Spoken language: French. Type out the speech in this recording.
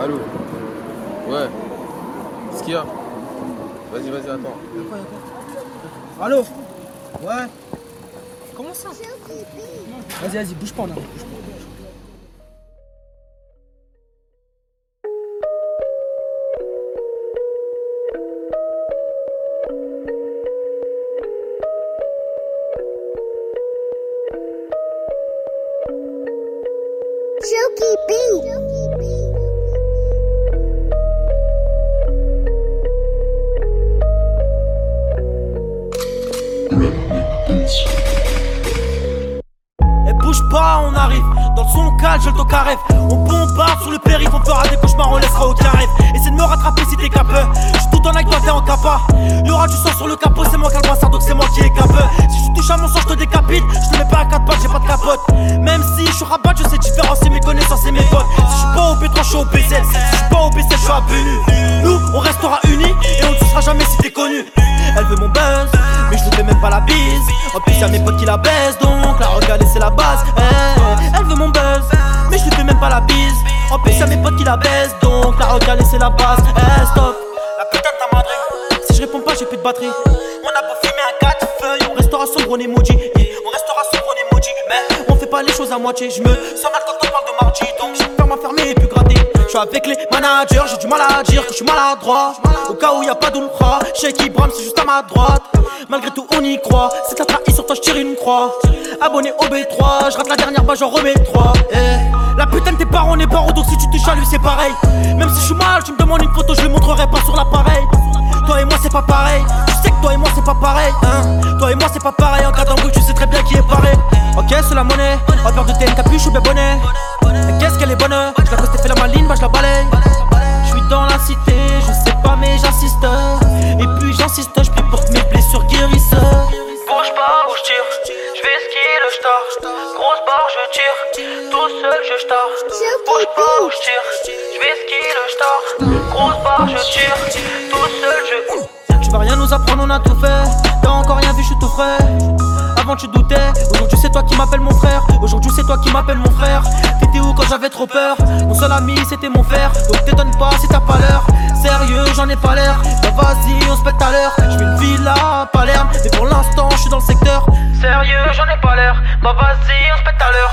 Allô Ouais. Qu'est-ce qu'il y a Vas-y, vas-y, attends. Allô Ouais Comment ça Vas-y, vas-y, bouge pas, on arrive. bouge pas. Silky. Et bouge pas, on arrive. Dans son calme, je le toque à rêve. On bombarde sur le périph', on fera des cauchemars, on laissera aucun rêve. Essaie de me rattraper si t'es capeux. J'suis tout en avec toi, t'es en capa. Il y aura du sang sur le capot, c'est moi qui le donc c'est moi qui ai capeux. Si tu touches à mon sang, je te décapite. Je te mets pas à quatre pattes, j'ai pas de capote. Même si je suis rabat, je sais différencier mes connaissances et mes potes. Si je pas au B3, je suis au BZ. Si je pas au BZ, je suis à. Nous, on restera unis et on ne se sera jamais si t'es connu. Elle veut mon buzz, mais je lui fais même pas la bise. En plus, y'a mes potes qui la baissent, donc la regarder c'est la base. Eh, elle veut mon buzz, mais je lui fais même pas la bise. En plus, y'a mes potes qui la baissent, donc la regarder c'est la base. Eh, stop, la putain de ta madre. Si je réponds pas, j'ai plus de batterie. On a beau fumer un 4 feuilles, on restera sombre, on emoji. Yeah, on restera sombre, on emoji. Mais on fait pas les choses à moitié. Je me sens mal quand on parle de mardi, donc j'ai peur m'enfermer et puis gratter. Avec les managers, j'ai du mal à dire que je suis maladroit. Au cas où y a pas d'ultra, Shake Ibram, c'est juste à ma droite. Malgré tout, on y croit. C'est ta trahi sur toi, je tire une croix. Abonné au B3, je rate la dernière, bah j'en remets 3. La putain de tes parents n'est pas donc si tu touches à lui, c'est pareil. Même si je suis mal, tu me demandes une photo, je le montrerai pas sur l'appareil. Toi et moi, c'est pas pareil. Tu sais que toi et moi, c'est pas pareil. Hein. Toi et moi, c'est pas pareil. En cas d'embrouille, tu sais très bien qui est paré. Ok, c'est la monnaie. En peur de TN, capuche ou bonnet. Bonne Je la fait la maline, bah je la balaye. Je suis dans la cité, je sais pas mais j'insiste. Et puis j'insiste, je pour mes blessures guérissent. Bouge pas, bouge tire. Je vais skier le star. Grosse barre, je tire. Tout seul, je star. Bouge pas, bouge tire. Je vais skier le star. Grosse barre, je tire. Tout seul, je Tu vas rien nous apprendre, on a tout fait. T'as encore rien vu, je suis tout frais tu doutais, aujourd'hui c'est toi qui m'appelles mon frère. Aujourd'hui c'est toi qui m'appelles mon frère. T'étais où quand j'avais trop peur? Mon seul ami c'était mon frère. Donc t'étonnes pas si t'as pas l'heure. Sérieux j'en ai pas l'air. Bah vas-y on se pète à l'heure. Je une villa à Palerme. Mais pour l'instant je suis dans le secteur. Sérieux j'en ai pas l'air. Bah vas-y on se pète à l'heure